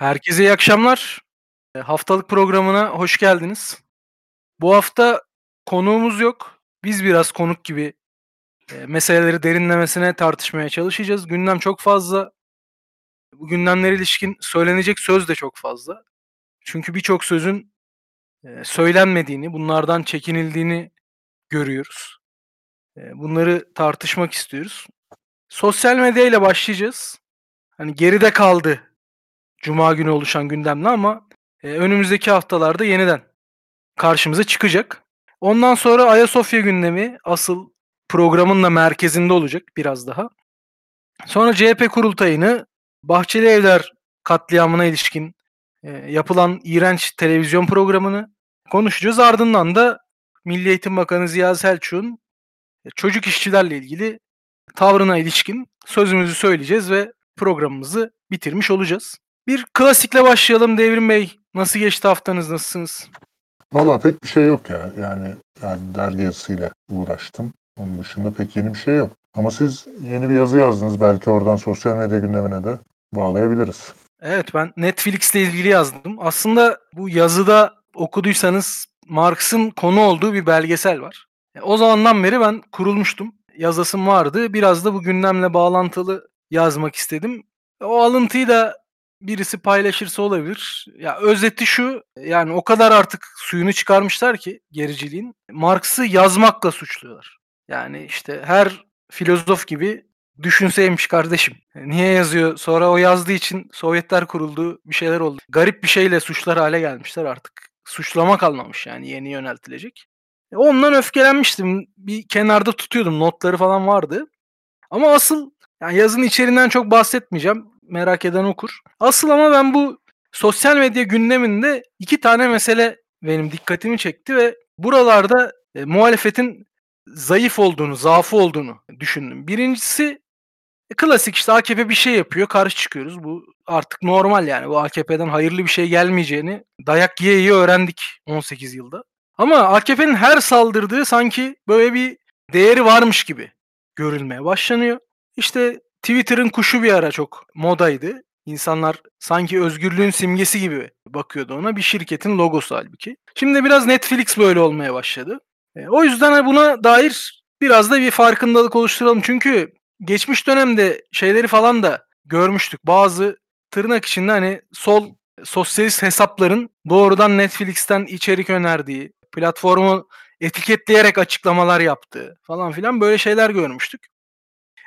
Herkese iyi akşamlar. Eee, haftalık programına hoş geldiniz. Bu hafta konuğumuz yok. Biz biraz konuk gibi, eee, meseleleri derinlemesine tartışmaya çalışacağız. Gündem çok fazla. Bu gündemlere ilişkin söylenecek söz de çok fazla. Çünkü birçok sözün, eee, söylenmediğini, bunlardan çekinildiğini görüyoruz. Bunları tartışmak istiyoruz. Sosyal medyayla başlayacağız. Hani geride kaldı cuma günü oluşan gündemle ama, eee, önümüzdeki haftalarda yeniden karşımıza çıkacak. Ondan sonra Ayasofya gündemi asıl programın da merkezinde olacak biraz daha. Sonra CHP kurultayını, Bahçeli Evler katliamına ilişkin, eee, yapılan iğrenç televizyon programını konuşacağız. Ardından da Milli Eğitim Bakanı Ziya Selçuk'un, eee, çocuk işçilerle ilgili tavrına ilişkin sözümüzü söyleyeceğiz ve programımızı bitirmiş olacağız. Bir klasikle başlayalım Devrim Bey. Nasıl geçti haftanız? Nasılsınız? Valla pek bir şey yok ya. Yani, yani dergi yazısıyla uğraştım. Onun dışında pek yeni bir şey yok. Ama siz yeni bir yazı yazdınız. Belki oradan sosyal medya gündemine de bağlayabiliriz. Evet ben Netflix'le ilgili yazdım. Aslında bu yazıda okuduysanız Marx'ın konu olduğu bir belgesel var. O zamandan beri ben kurulmuştum. Yazasım vardı. Biraz da bu gündemle bağlantılı yazmak istedim. O alıntıyı da birisi paylaşırsa olabilir. Ya özeti şu, yani o kadar artık suyunu çıkarmışlar ki gericiliğin. Marx'ı yazmakla suçluyorlar. Yani işte her filozof gibi düşünseymiş kardeşim. Niye yazıyor? Sonra o yazdığı için Sovyetler kuruldu, bir şeyler oldu. Garip bir şeyle suçlar hale gelmişler artık. Suçlama kalmamış yani yeni yöneltilecek. E, ondan öfkelenmiştim. Bir kenarda tutuyordum. Notları falan vardı. Ama asıl yani yazının içeriğinden çok bahsetmeyeceğim. Merak eden okur. Asıl ama ben bu sosyal medya gündeminde iki tane mesele benim dikkatimi çekti ve buralarda e, muhalefetin zayıf olduğunu, zaafı olduğunu düşündüm. Birincisi e, klasik işte AKP bir şey yapıyor, karşı çıkıyoruz. Bu artık normal yani. Bu AKP'den hayırlı bir şey gelmeyeceğini dayak yiye yiye öğrendik 18 yılda. Ama AKP'nin her saldırdığı sanki böyle bir değeri varmış gibi görülmeye başlanıyor. İşte Twitter'ın kuşu bir ara çok modaydı. İnsanlar sanki özgürlüğün simgesi gibi bakıyordu ona. Bir şirketin logosu halbuki. Şimdi biraz Netflix böyle olmaya başladı. E, o yüzden buna dair biraz da bir farkındalık oluşturalım. Çünkü geçmiş dönemde şeyleri falan da görmüştük. Bazı tırnak içinde hani sol sosyalist hesapların doğrudan Netflix'ten içerik önerdiği, platformu etiketleyerek açıklamalar yaptığı falan filan böyle şeyler görmüştük.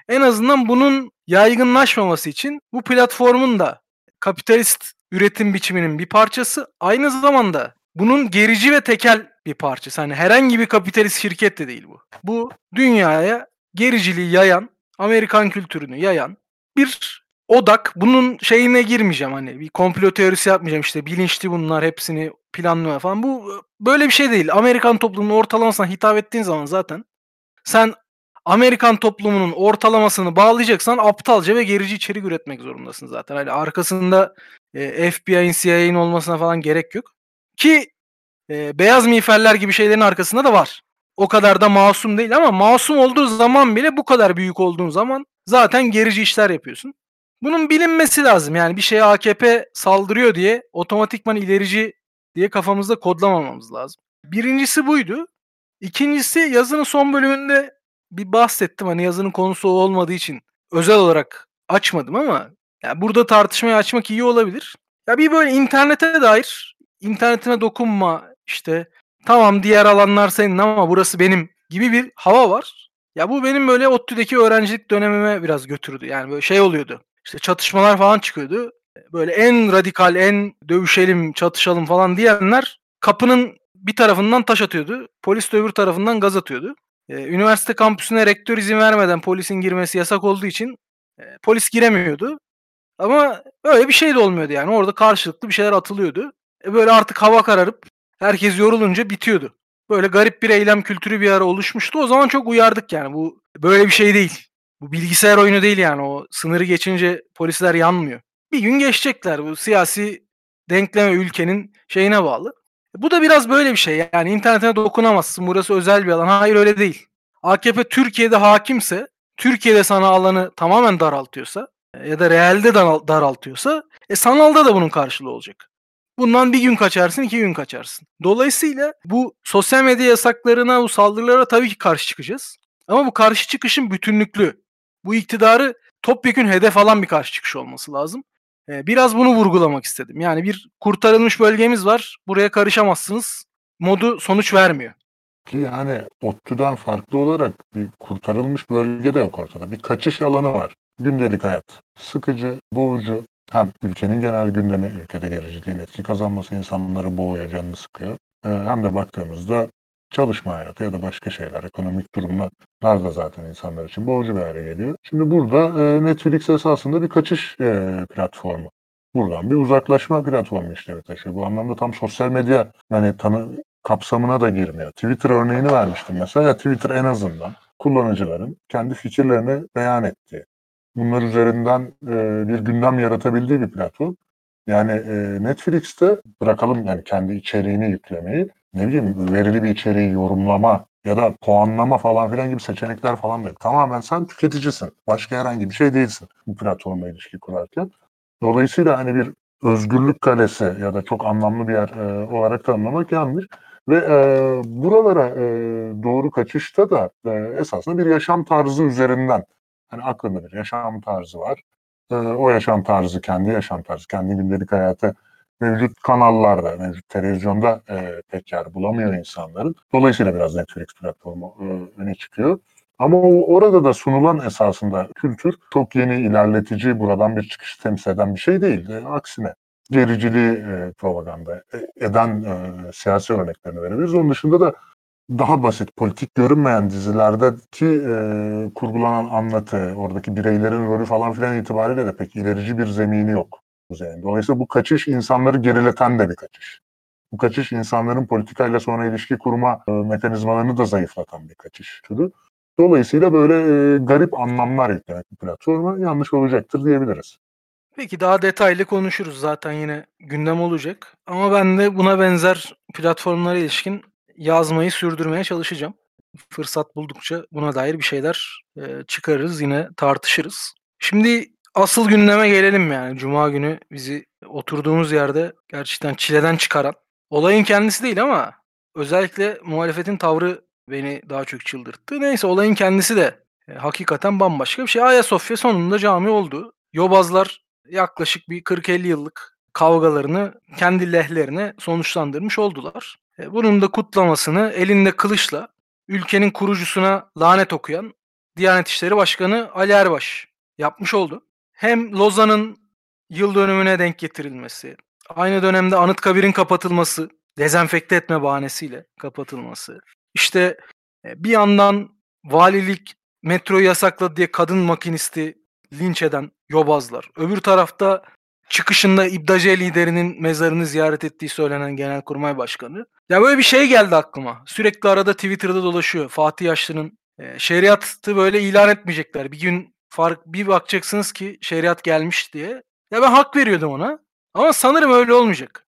En azından bunun yaygınlaşmaması için bu platformun da kapitalist üretim biçiminin bir parçası aynı zamanda bunun gerici ve tekel bir parçası. Hani herhangi bir kapitalist şirket de değil bu. Bu dünyaya gericiliği yayan, Amerikan kültürünü yayan bir odak. Bunun şeyine girmeyeceğim hani bir komplo teorisi yapmayacağım işte bilinçli bunlar hepsini planlıyor falan. Bu böyle bir şey değil. Amerikan toplumunun ortalamasına hitap ettiğin zaman zaten sen Amerikan toplumunun ortalamasını bağlayacaksan aptalca ve gerici içerik üretmek zorundasın zaten. Hani arkasında e, FBI'nin, CIA'nin olmasına falan gerek yok. Ki e, beyaz miğferler gibi şeylerin arkasında da var. O kadar da masum değil ama masum olduğu zaman bile bu kadar büyük olduğun zaman zaten gerici işler yapıyorsun. Bunun bilinmesi lazım. Yani bir şeye AKP saldırıyor diye otomatikman ilerici diye kafamızda kodlamamamız lazım. Birincisi buydu. İkincisi yazının son bölümünde bir bahsettim. Hani yazının konusu olmadığı için özel olarak açmadım ama yani burada tartışmayı açmak iyi olabilir. Ya bir böyle internete dair internetine dokunma işte tamam diğer alanlar senin ama burası benim gibi bir hava var. Ya bu benim böyle ODTÜ'deki öğrencilik dönemime biraz götürdü. Yani böyle şey oluyordu. İşte çatışmalar falan çıkıyordu. Böyle en radikal, en dövüşelim, çatışalım falan diyenler kapının bir tarafından taş atıyordu. Polis de öbür tarafından gaz atıyordu. Ee, üniversite kampüsüne rektör izin vermeden polisin girmesi yasak olduğu için e, polis giremiyordu. Ama öyle bir şey de olmuyordu yani. Orada karşılıklı bir şeyler atılıyordu. E, böyle artık hava kararıp herkes yorulunca bitiyordu. Böyle garip bir eylem kültürü bir ara oluşmuştu. O zaman çok uyardık yani. Bu böyle bir şey değil. Bu bilgisayar oyunu değil yani. O sınırı geçince polisler yanmıyor. Bir gün geçecekler. Bu siyasi denkleme ülkenin şeyine bağlı. Bu da biraz böyle bir şey. Yani internete dokunamazsın. Burası özel bir alan. Hayır öyle değil. AKP Türkiye'de hakimse, Türkiye'de sana alanı tamamen daraltıyorsa ya da realde daraltıyorsa E sanalda da bunun karşılığı olacak. Bundan bir gün kaçarsın, iki gün kaçarsın. Dolayısıyla bu sosyal medya yasaklarına, bu saldırılara tabii ki karşı çıkacağız. Ama bu karşı çıkışın bütünlüklü. Bu iktidarı topyekün hedef alan bir karşı çıkış olması lazım. Ee, biraz bunu vurgulamak istedim. Yani bir kurtarılmış bölgemiz var. Buraya karışamazsınız. Modu sonuç vermiyor. Ki yani ODTÜ'den farklı olarak bir kurtarılmış bölge de yok ortada. Bir kaçış alanı var. Gündelik hayat. Sıkıcı, boğucu. Hem ülkenin genel gündemi, ülkede gericiliğin etki kazanması insanları boğuyor, canını sıkıyor. Ee, hem de baktığımızda çalışma hayatı ya da başka şeyler, ekonomik durumlar da zaten insanlar için boğucu bir hale geliyor. Şimdi burada e, Netflix esasında bir kaçış e, platformu. Buradan bir uzaklaşma platformu işlevi taşıyor. Bu anlamda tam sosyal medya yani tanı, kapsamına da girmiyor. Twitter örneğini vermiştim mesela. Twitter en azından kullanıcıların kendi fikirlerini beyan ettiği, bunlar üzerinden e, bir gündem yaratabildiği bir platform. Yani e, Netflix'te bırakalım yani kendi içeriğini yüklemeyi, ne bileyim verili bir içeriği yorumlama ya da puanlama falan filan gibi seçenekler falan yok. Tamamen sen tüketicisin. Başka herhangi bir şey değilsin bu platformla ilişki kurarken. Dolayısıyla hani bir özgürlük kalesi ya da çok anlamlı bir yer e, olarak tanımlamak yanlış. Ve e, buralara e, doğru kaçışta da e, esasında bir yaşam tarzı üzerinden hani aklında bir yaşam tarzı var. E, o yaşam tarzı kendi yaşam tarzı, kendi gündelik hayatı mevcut kanallarda, mevcut televizyonda e, pek yer bulamıyor insanların. Dolayısıyla biraz Netflix platformu e, öne çıkıyor. Ama orada da sunulan esasında kültür çok yeni, ilerletici, buradan bir çıkış temsil eden bir şey değil. Aksine gericiliği e, propaganda e, eden e, siyasi örneklerini verebiliriz. Onun dışında da daha basit, politik görünmeyen dizilerdeki e, kurgulanan anlatı, oradaki bireylerin rolü falan filan itibariyle de pek ilerici bir zemini yok. Üzerinde. Dolayısıyla bu kaçış insanları gerileten de bir kaçış. Bu kaçış insanların politikayla sonra ilişki kurma e, mekanizmalarını da zayıflatan bir kaçış. Dolayısıyla böyle e, garip anlamlar yüklemek bu platforma yanlış olacaktır diyebiliriz. Peki daha detaylı konuşuruz zaten yine gündem olacak. Ama ben de buna benzer platformlara ilişkin yazmayı sürdürmeye çalışacağım. Fırsat buldukça buna dair bir şeyler e, çıkarırız yine tartışırız. Şimdi asıl gündeme gelelim yani. Cuma günü bizi oturduğumuz yerde gerçekten çileden çıkaran. Olayın kendisi değil ama özellikle muhalefetin tavrı beni daha çok çıldırttı. Neyse olayın kendisi de e, hakikaten bambaşka bir şey. Ayasofya sonunda cami oldu. Yobazlar yaklaşık bir 40-50 yıllık kavgalarını kendi lehlerine sonuçlandırmış oldular. E, bunun da kutlamasını elinde kılıçla ülkenin kurucusuna lanet okuyan Diyanet İşleri Başkanı Ali Erbaş yapmış oldu. Hem Lozan'ın yıl dönümüne denk getirilmesi, aynı dönemde Anıtkabir'in kapatılması, dezenfekte etme bahanesiyle kapatılması. İşte e, bir yandan valilik metroyu yasakladı diye kadın makinisti linç eden yobazlar. Öbür tarafta çıkışında İbdace liderinin mezarını ziyaret ettiği söylenen Genelkurmay Başkanı. Ya böyle bir şey geldi aklıma. Sürekli arada Twitter'da dolaşıyor. Fatih Yaşlı'nın e, şeriatı böyle ilan etmeyecekler. Bir gün fark bir bakacaksınız ki şeriat gelmiş diye. Ya ben hak veriyordum ona. Ama sanırım öyle olmayacak.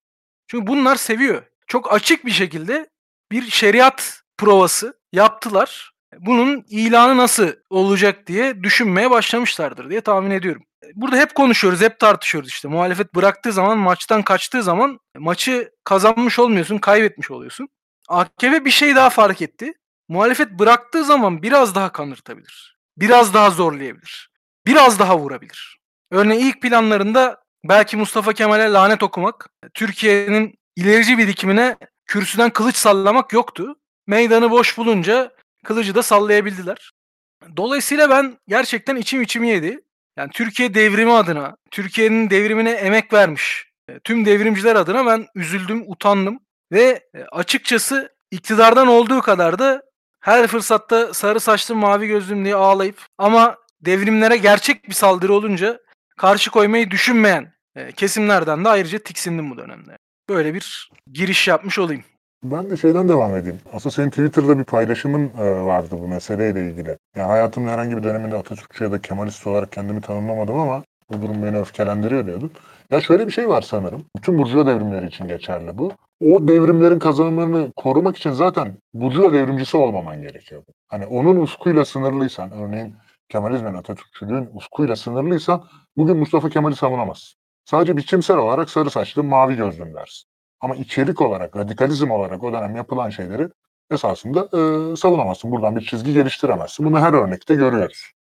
Çünkü bunlar seviyor. Çok açık bir şekilde bir şeriat provası yaptılar. Bunun ilanı nasıl olacak diye düşünmeye başlamışlardır diye tahmin ediyorum. Burada hep konuşuyoruz, hep tartışıyoruz işte. Muhalefet bıraktığı zaman, maçtan kaçtığı zaman maçı kazanmış olmuyorsun, kaybetmiş oluyorsun. AKP bir şey daha fark etti. Muhalefet bıraktığı zaman biraz daha kanırtabilir. Biraz daha zorlayabilir. Biraz daha vurabilir. Örneğin ilk planlarında belki Mustafa Kemal'e lanet okumak, Türkiye'nin ilerici birikimine kürsüden kılıç sallamak yoktu. Meydanı boş bulunca kılıcı da sallayabildiler. Dolayısıyla ben gerçekten içim içimi yedi. Yani Türkiye devrimi adına, Türkiye'nin devrimine emek vermiş e, tüm devrimciler adına ben üzüldüm, utandım ve e, açıkçası iktidardan olduğu kadar da her fırsatta sarı saçlı mavi gözlüm diye ağlayıp ama devrimlere gerçek bir saldırı olunca karşı koymayı düşünmeyen e, kesimlerden de ayrıca tiksindim bu dönemde. Böyle bir giriş yapmış olayım. Ben de şeyden devam edeyim. Aslında senin Twitter'da bir paylaşımın e, vardı bu meseleyle ilgili. Yani hayatımın herhangi bir döneminde Atatürkçü ya da Kemalist olarak kendimi tanımlamadım ama bu durum beni öfkelendiriyor diyordun. Ya şöyle bir şey var sanırım. Bütün Burjuva devrimleri için geçerli bu. O devrimlerin kazanımlarını korumak için zaten Burjuva devrimcisi olmaman gerekiyor. Hani onun uskuyla sınırlıysan, örneğin Kemalizmin, Atatürkçülüğün uskuyla sınırlıysan bugün Mustafa Kemal'i savunamazsın. sadece biçimsel olarak sarı saçlı mavi gözlüm dersin. Ama içerik olarak, radikalizm olarak o dönem yapılan şeyleri esasında e, savunamazsın. Buradan bir çizgi geliştiremezsin. Bunu her örnekte görüyoruz.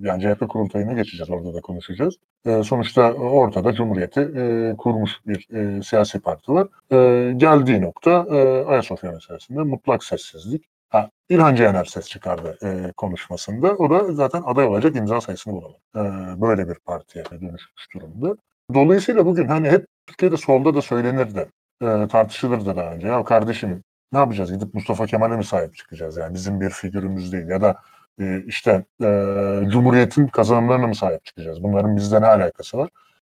Yani CHP kurultayına geçeceğiz. Orada da konuşacağız. E, sonuçta ortada Cumhuriyeti e, kurmuş bir e, siyasi parti var. E, geldiği nokta e, Ayasofya meselesinde mutlak sessizlik. Ha, İlhan Cener ses çıkardı e, konuşmasında. O da zaten aday olacak imza sayısını bulamadı. E, böyle bir partiye dönüşmüş durumda. Dolayısıyla bugün hani hep Türkiye'de solda da söylenirdi, e, tartışılırdı daha önce. Ya kardeşim ne yapacağız? Gidip Mustafa Kemal'e mi sahip çıkacağız? Yani bizim bir figürümüz değil. Ya da e, işte e, Cumhuriyet'in kazanımlarına mı sahip çıkacağız? Bunların bizde ne alakası var?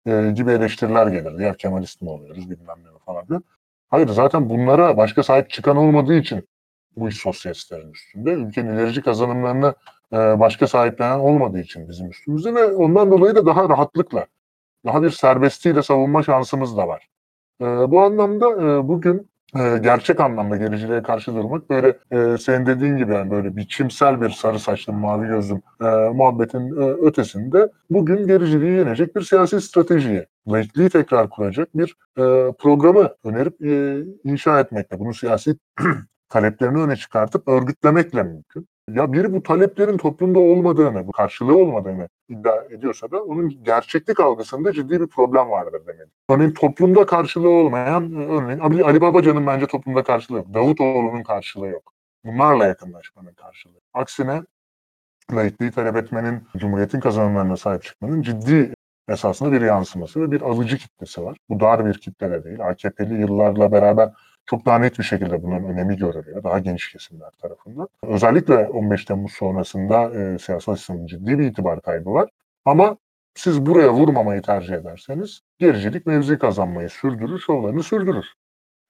E, gibi eleştiriler gelirdi. Ya Kemalist mi oluyoruz bilmem ne falan filan. Hayır zaten bunlara başka sahip çıkan olmadığı için bu iş sosyalistlerin üstünde. Ülkenin ilerici kazanımlarına e, başka sahiplenen olmadığı için bizim üstümüzde ve ondan dolayı da daha rahatlıkla, daha bir serbestliğiyle savunma şansımız da var. E, bu anlamda e, bugün e, gerçek anlamda gericiliğe karşı durmak böyle e, senin dediğin gibi yani böyle biçimsel bir sarı saçlı mavi gözlüm e, muhabbetin e, ötesinde bugün gericiliği yenecek bir siyasi stratejiye, laikliği tekrar kuracak bir e, programı önerip e, inşa etmekle, bunu siyasi taleplerini öne çıkartıp örgütlemekle mümkün. Ya biri bu taleplerin toplumda olmadığını, bu karşılığı olmadığını iddia ediyorsa da onun gerçeklik algısında ciddi bir problem vardır demek. Örneğin toplumda karşılığı olmayan, örneğin Ali Babacan'ın bence toplumda karşılığı yok. Davutoğlu'nun karşılığı yok. Bunlarla yakınlaşmanın karşılığı. Aksine laikliği talep etmenin, Cumhuriyet'in kazanımlarına sahip çıkmanın ciddi esasında bir yansıması ve bir alıcı kitlesi var. Bu dar bir kitle de değil. AKP'li yıllarla beraber çok daha net bir şekilde bunun önemi görülüyor. Daha geniş kesimler tarafından. Özellikle 15 Temmuz sonrasında e, siyasal sistemin ciddi bir itibar kaybı var. Ama siz buraya vurmamayı tercih ederseniz gericilik mevzi kazanmayı sürdürür, şovlarını sürdürür.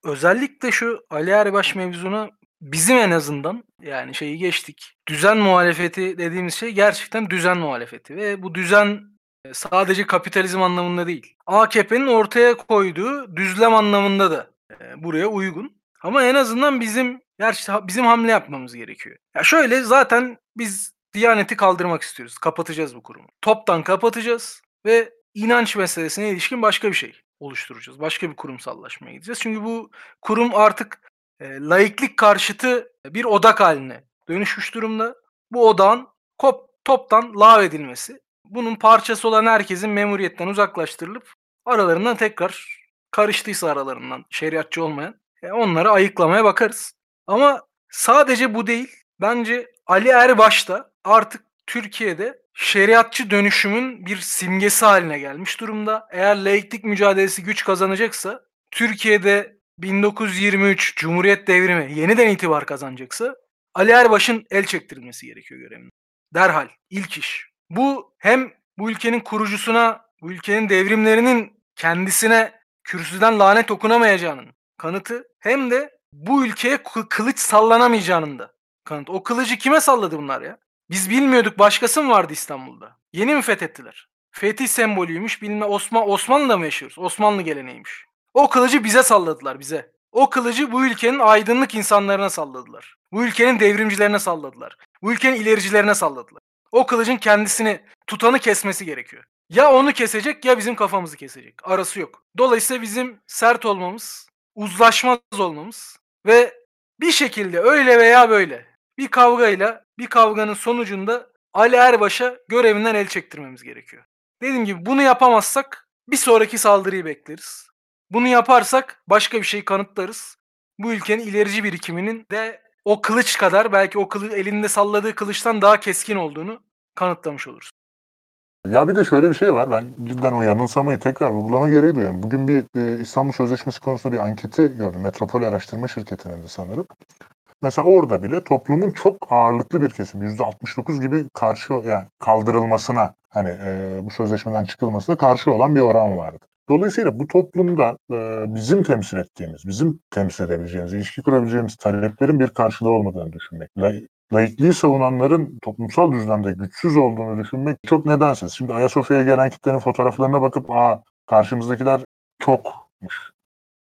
Özellikle şu Ali Erbaş mevzunu bizim en azından yani şeyi geçtik. Düzen muhalefeti dediğimiz şey gerçekten düzen muhalefeti ve bu düzen sadece kapitalizm anlamında değil. AKP'nin ortaya koyduğu düzlem anlamında da buraya uygun. Ama en azından bizim gerçi bizim hamle yapmamız gerekiyor. Ya şöyle zaten biz Diyaneti kaldırmak istiyoruz. Kapatacağız bu kurumu. Toptan kapatacağız ve inanç meselesine ilişkin başka bir şey oluşturacağız. Başka bir kurumsallaşmaya gideceğiz. Çünkü bu kurum artık e, laiklik karşıtı bir odak haline dönüşmüş durumda. Bu odağın kop, toptan lav edilmesi. Bunun parçası olan herkesin memuriyetten uzaklaştırılıp aralarından tekrar karıştıysa aralarından şeriatçı olmayan e, onları ayıklamaya bakarız. Ama sadece bu değil. Bence Ali Erbaş da artık Türkiye'de şeriatçı dönüşümün bir simgesi haline gelmiş durumda. Eğer laiklik mücadelesi güç kazanacaksa Türkiye'de 1923 Cumhuriyet devrimi yeniden itibar kazanacaksa Ali Erbaş'ın el çektirilmesi gerekiyor görevine. Derhal ilk iş. Bu hem bu ülkenin kurucusuna, bu ülkenin devrimlerinin kendisine kürsüden lanet okunamayacağının kanıtı hem de bu ülkeye kılıç sallanamayacağının da kanıtı. O kılıcı kime salladı bunlar ya? Biz bilmiyorduk başkası mı vardı İstanbul'da? Yeni mi fethettiler? Fetih sembolüymüş bilme Osman Osmanlı'da mı yaşıyoruz? Osmanlı geleneğiymiş. O kılıcı bize salladılar bize. O kılıcı bu ülkenin aydınlık insanlarına salladılar. Bu ülkenin devrimcilerine salladılar. Bu ülkenin ilericilerine salladılar. O kılıcın kendisini tutanı kesmesi gerekiyor. Ya onu kesecek ya bizim kafamızı kesecek. Arası yok. Dolayısıyla bizim sert olmamız, uzlaşmaz olmamız ve bir şekilde öyle veya böyle bir kavgayla bir kavganın sonucunda Ali Erbaş'a görevinden el çektirmemiz gerekiyor. Dediğim gibi bunu yapamazsak bir sonraki saldırıyı bekleriz. Bunu yaparsak başka bir şey kanıtlarız. Bu ülkenin ilerici birikiminin de o kılıç kadar belki o kılı, elinde salladığı kılıçtan daha keskin olduğunu kanıtlamış oluruz. Ya bir de şöyle bir şey var. Ben cidden o yanılsamayı tekrar vurgulama gereği duyuyorum. Bugün bir e, İstanbul Sözleşmesi konusunda bir anketi gördüm. Metropol Araştırma Şirketi'nin de sanırım. Mesela orada bile toplumun çok ağırlıklı bir kesim %69 gibi karşı yani kaldırılmasına hani e, bu sözleşmeden çıkılmasına karşı olan bir oran vardı. Dolayısıyla bu toplumda e, bizim temsil ettiğimiz, bizim temsil edebileceğimiz, ilişki kurabileceğimiz taleplerin bir karşılığı olmadığını düşünmek laikliği savunanların toplumsal düzlemde güçsüz olduğunu düşünmek çok nedensiz. Şimdi Ayasofya'ya gelen kitlenin fotoğraflarına bakıp aa karşımızdakiler çokmuş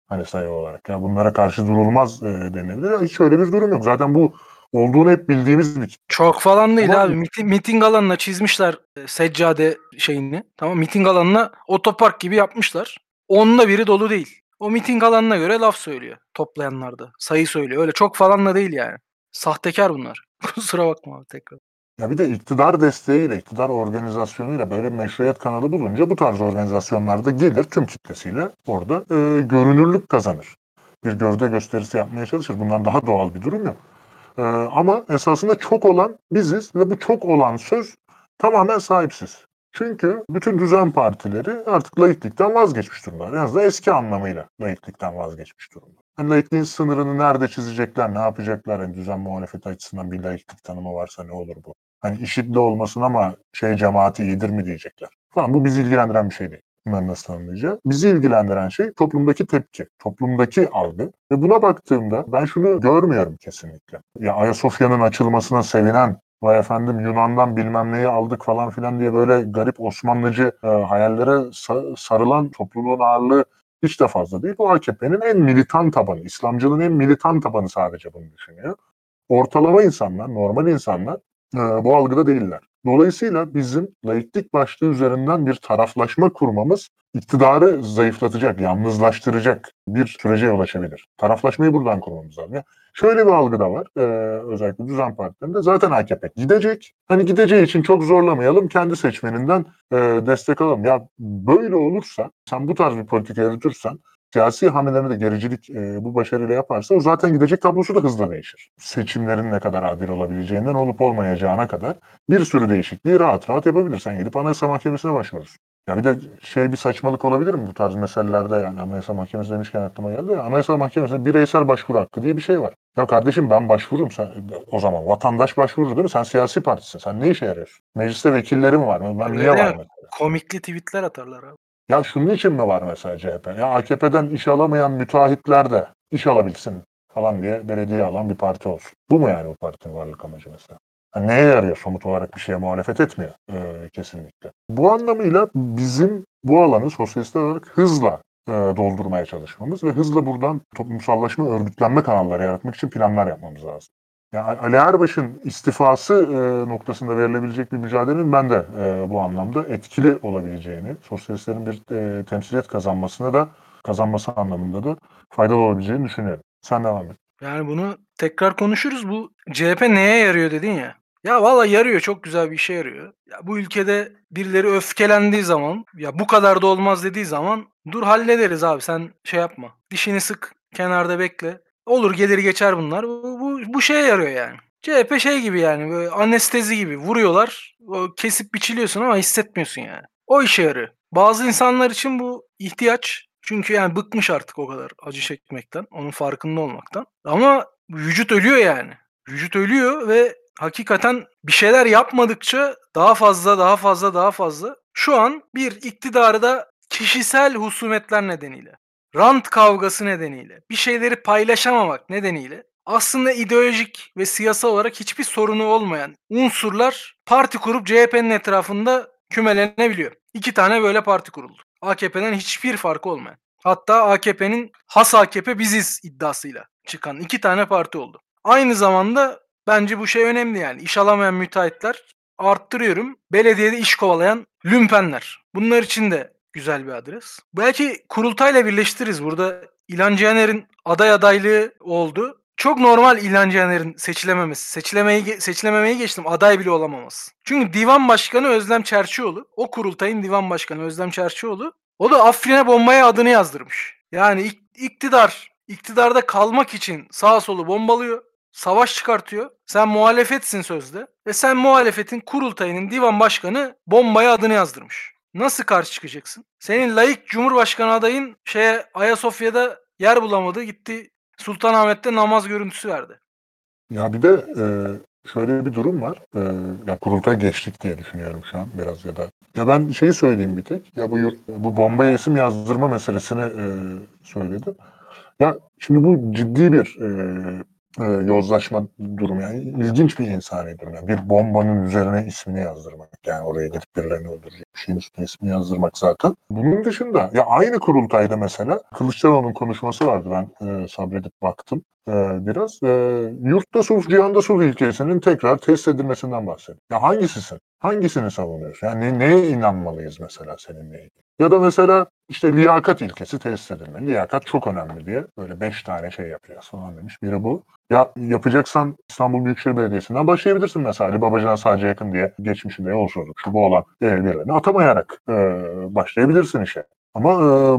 hani sayı olarak. Ya bunlara karşı durulmaz e, denilebilir. Hiç öyle bir durum yok. Zaten bu olduğunu hep bildiğimiz bir Çok falan değil Ama- abi. Miting, miting alanına çizmişler e, seccade şeyini. Tamam miting alanına otopark gibi yapmışlar. Onda biri dolu değil. O miting alanına göre laf söylüyor toplayanlar da. Sayı söylüyor. Öyle çok falan da değil yani. Sahtekar bunlar. Kusura bakma abi tekrar. Ya bir de iktidar desteğiyle, iktidar organizasyonuyla böyle meşruiyet kanalı bulunca bu tarz organizasyonlarda gelir tüm kitlesiyle orada e, görünürlük kazanır. Bir gövde gösterisi yapmaya çalışır. Bundan daha doğal bir durum yok. E, ama esasında çok olan biziz ve bu çok olan söz tamamen sahipsiz. Çünkü bütün düzen partileri artık laiklikten vazgeçmiş durumda. En azından eski anlamıyla laiklikten vazgeçmiş durumda. Laikliğin sınırını nerede çizecekler, ne yapacaklar? Yani düzen muhalefeti açısından bir laiklik tanımı varsa ne olur bu? Hani işitli olmasın ama şey cemaati iyidir mi diyecekler. Falan bu bizi ilgilendiren bir şey değil. Bunları nasıl tanımlayacağız? Bizi ilgilendiren şey toplumdaki tepki, toplumdaki algı. Ve buna baktığımda ben şunu görmüyorum kesinlikle. Ya Ayasofya'nın açılmasına sevinen vay efendim Yunan'dan bilmem neyi aldık falan filan diye böyle garip Osmanlıcı e, hayallere sa- sarılan topluluğun ağırlığı hiç de fazla değil. Bu AKP'nin en militan tabanı, İslamcılığın en militan tabanı sadece bunu düşünüyor. Ortalama insanlar, normal insanlar e, bu algıda değiller. Dolayısıyla bizim laiklik başlığı üzerinden bir taraflaşma kurmamız iktidarı zayıflatacak, yalnızlaştıracak bir sürece yol açabilir. Taraflaşmayı buradan kurmamız lazım. Şöyle bir algı da var e, özellikle düzen partilerinde. Zaten AKP gidecek. Hani gideceği için çok zorlamayalım, kendi seçmeninden e, destek alalım. Ya böyle olursa, sen bu tarz bir politika yürütürsen siyasi hamlelerinde de gericilik e, bu başarıyla yaparsa o zaten gidecek tablosu da hızla değişir. Seçimlerin ne kadar adil olabileceğinden olup olmayacağına kadar bir sürü değişikliği rahat rahat yapabilirsen gidip Anayasa Mahkemesi'ne başvurursun. Ya bir de şey bir saçmalık olabilir mi bu tarz meselelerde yani Anayasa Mahkemesi demişken aklıma geldi ya Anayasa Mahkemesi'nde bireysel başvuru hakkı diye bir şey var. Ya kardeşim ben başvururum sen o zaman vatandaş başvurur değil mi? Sen siyasi partisin. Sen ne işe yarıyorsun? Mecliste vekillerim var mı? Ben niye var mi? mesela? Komikli tweetler atarlar abi. Ya şunun için mi var mesela CHP? Ya AKP'den iş alamayan müteahhitler de iş alabilsin falan diye belediye alan bir parti olsun. Bu mu yani bu partinin varlık amacı mesela? Ha, neye yarıyor? Somut olarak bir şeye muhalefet etmiyor ee, kesinlikle. Bu anlamıyla bizim bu alanı sosyalistler olarak hızla e, doldurmaya çalışmamız ve hızla buradan toplumsallaşma, örgütlenme kanalları yaratmak için planlar yapmamız lazım. Yani Ali Erbaş'ın istifası e, noktasında verilebilecek bir mücadelenin ben de e, bu anlamda etkili olabileceğini, sosyalistlerin bir e, temsiliyet kazanmasına da kazanması anlamında da faydalı olabileceğini düşünüyorum. Sen devam et. Yani bunu tekrar konuşuruz. Bu CHP neye yarıyor dedin ya. Ya valla yarıyor çok güzel bir işe yarıyor. Ya bu ülkede birileri öfkelendiği zaman ya bu kadar da olmaz dediği zaman dur hallederiz abi sen şey yapma. Dişini sık kenarda bekle. Olur gelir geçer bunlar. Bu, bu, bu şeye yarıyor yani. CHP şey gibi yani böyle anestezi gibi vuruyorlar. Kesip biçiliyorsun ama hissetmiyorsun yani. O işe yarıyor. Bazı insanlar için bu ihtiyaç. Çünkü yani bıkmış artık o kadar acı çekmekten. Onun farkında olmaktan. Ama vücut ölüyor yani. Vücut ölüyor ve hakikaten bir şeyler yapmadıkça daha fazla daha fazla daha fazla şu an bir iktidarı da kişisel husumetler nedeniyle rant kavgası nedeniyle bir şeyleri paylaşamamak nedeniyle aslında ideolojik ve siyasal olarak hiçbir sorunu olmayan unsurlar parti kurup CHP'nin etrafında kümelenebiliyor. İki tane böyle parti kuruldu. AKP'den hiçbir farkı olmayan. Hatta AKP'nin has AKP biziz iddiasıyla çıkan iki tane parti oldu. Aynı zamanda bence bu şey önemli yani. İş alamayan müteahhitler arttırıyorum. Belediyede iş kovalayan lümpenler. Bunlar için de güzel bir adres. Belki kurultayla birleştiririz. Burada İlhan Cihaner'in aday adaylığı oldu. Çok normal İlhan Cihaner'in seçilememesi. Seçilemeyi, seçilememeyi geçtim. Aday bile olamaması. Çünkü divan başkanı Özlem Çerçioğlu. O kurultayın divan başkanı Özlem Çerçioğlu. O da Afrin'e bombaya adını yazdırmış. Yani ik- iktidar, iktidarda kalmak için sağa solu bombalıyor. Savaş çıkartıyor. Sen muhalefetsin sözde. Ve sen muhalefetin kurultayının divan başkanı bombaya adını yazdırmış. Nasıl karşı çıkacaksın? Senin layık cumhurbaşkanı adayın şeye Ayasofya'da yer bulamadı. Gitti Sultanahmet'te namaz görüntüsü verdi. Ya bir de e, şöyle bir durum var. E, ya kurultay geçtik diye düşünüyorum şu an biraz ya da. Ya ben şeyi söyleyeyim bir tek. Ya bu yurt- bu bombaya isim yazdırma meselesini e, söyledim. Ya şimdi bu ciddi bir e, e, yozlaşma durumu yani ilginç bir insani durum. Yani bir bombanın üzerine ismini yazdırmak yani oraya gidip birilerini öldürecek bir şeyin üstüne ismini yazdırmak zaten. Bunun dışında ya aynı kurultayda mesela Kılıçdaroğlu'nun konuşması vardı ben e, sabredip baktım e, biraz. E, yurtta sulh, cihanda sulh ilkesinin tekrar test edilmesinden bahsediyor. Ya hangisisin? Hangisini savunuyorsun? Yani ne- neye inanmalıyız mesela seninle ilgili? Ya da mesela işte liyakat ilkesi test edilmeli. Liyakat çok önemli diye böyle beş tane şey yapacağız falan demiş. Biri bu. Ya yapacaksan İstanbul Büyükşehir Belediyesi'nden başlayabilirsin mesela. Ali Babacan'a sadece yakın diye geçmişinde yolsuzluk şu bu olan birilerini atamayarak e, başlayabilirsin işe. Ama e,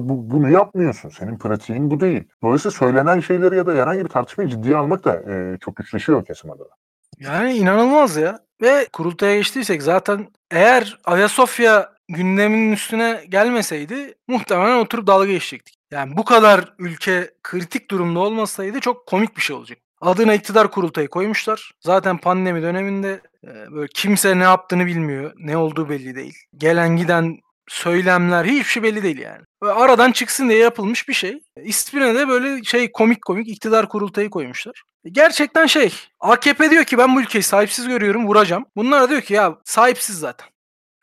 bu, bunu yapmıyorsun. Senin pratiğin bu değil. Dolayısıyla söylenen şeyleri ya da herhangi bir tartışmayı ciddiye almak da e, çok güçleşiyor kesim adına. Yani inanılmaz ya. Ve kurultaya geçtiysek zaten eğer Ayasofya gündeminin üstüne gelmeseydi muhtemelen oturup dalga geçecektik. Yani bu kadar ülke kritik durumda olmasaydı çok komik bir şey olacak. Adına iktidar kurultayı koymuşlar. Zaten pandemi döneminde e, böyle kimse ne yaptığını bilmiyor. Ne olduğu belli değil. Gelen giden söylemler hiçbir şey belli değil yani. Böyle aradan çıksın diye yapılmış bir şey. İsmine de böyle şey komik komik iktidar kurultayı koymuşlar. Gerçekten şey AKP diyor ki ben bu ülkeyi sahipsiz görüyorum vuracağım. Bunlar da diyor ki ya sahipsiz zaten.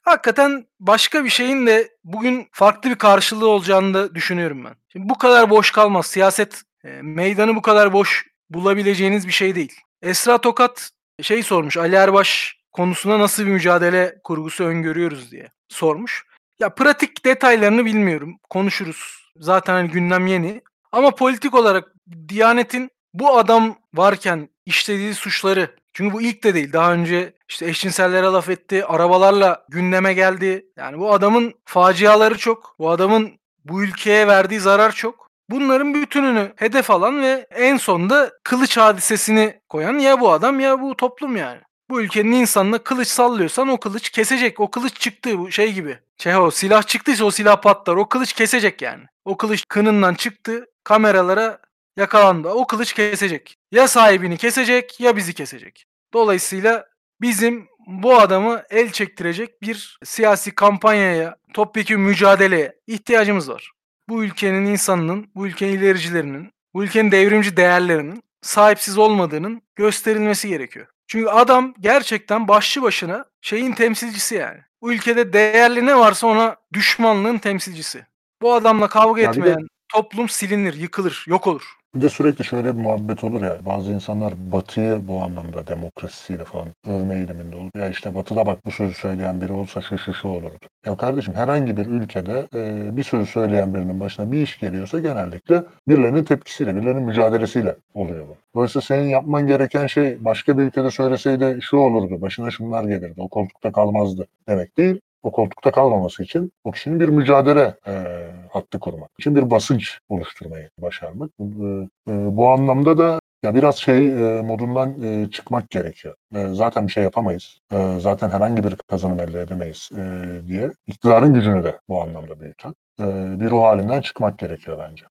Hakikaten başka bir şeyin de bugün farklı bir karşılığı olacağını da düşünüyorum ben. Şimdi bu kadar boş kalmaz. Siyaset e, meydanı bu kadar boş bulabileceğiniz bir şey değil. Esra Tokat şey sormuş. Ali Erbaş konusunda nasıl bir mücadele kurgusu öngörüyoruz diye sormuş. Ya pratik detaylarını bilmiyorum. Konuşuruz. Zaten hani gündem yeni. Ama politik olarak Diyanet'in bu adam varken işlediği suçları çünkü bu ilk de değil. Daha önce işte eşcinsellere laf etti. Arabalarla gündeme geldi. Yani bu adamın faciaları çok. Bu adamın bu ülkeye verdiği zarar çok. Bunların bütününü hedef alan ve en sonda kılıç hadisesini koyan ya bu adam ya bu toplum yani. Bu ülkenin insanına kılıç sallıyorsan o kılıç kesecek. O kılıç çıktı bu şey gibi. Şey silah çıktıysa o silah patlar. O kılıç kesecek yani. O kılıç kınından çıktı. Kameralara yakalandı. O kılıç kesecek. Ya sahibini kesecek ya bizi kesecek. Dolayısıyla bizim bu adamı el çektirecek bir siyasi kampanyaya, topyekun mücadeleye ihtiyacımız var. Bu ülkenin insanının, bu ülkenin ilericilerinin, bu ülkenin devrimci değerlerinin sahipsiz olmadığının gösterilmesi gerekiyor. Çünkü adam gerçekten başlı başına şeyin temsilcisi yani. Bu ülkede değerli ne varsa ona düşmanlığın temsilcisi. Bu adamla kavga Ya bir de- etmeyen toplum silinir, yıkılır, yok olur. Bir de sürekli şöyle bir muhabbet olur ya. Bazı insanlar Batı'yı bu anlamda demokrasisiyle falan övme eğiliminde olur. Ya işte Batı'da bak bu sözü söyleyen biri olsa şu şu şu olurdu. Ya kardeşim herhangi bir ülkede e, bir sözü söyleyen birinin başına bir iş geliyorsa genellikle birilerinin tepkisiyle, birilerinin mücadelesiyle oluyor bu. Dolayısıyla senin yapman gereken şey başka bir ülkede söyleseydi şu olurdu, başına şunlar gelirdi, o koltukta kalmazdı demek değil. O koltukta kalmaması için o kişinin bir mücadele e, hattı kurmak için bir basınç oluşturmayı başarmak. Bu, e, bu anlamda da ya biraz şey e, modundan e, çıkmak gerekiyor. E, zaten bir şey yapamayız. E, zaten herhangi bir kazanım elde edemeyiz e, diye iktidarın gücünü de bu anlamda büyüten e, bir ruh halinden çıkmak gerekiyor bence.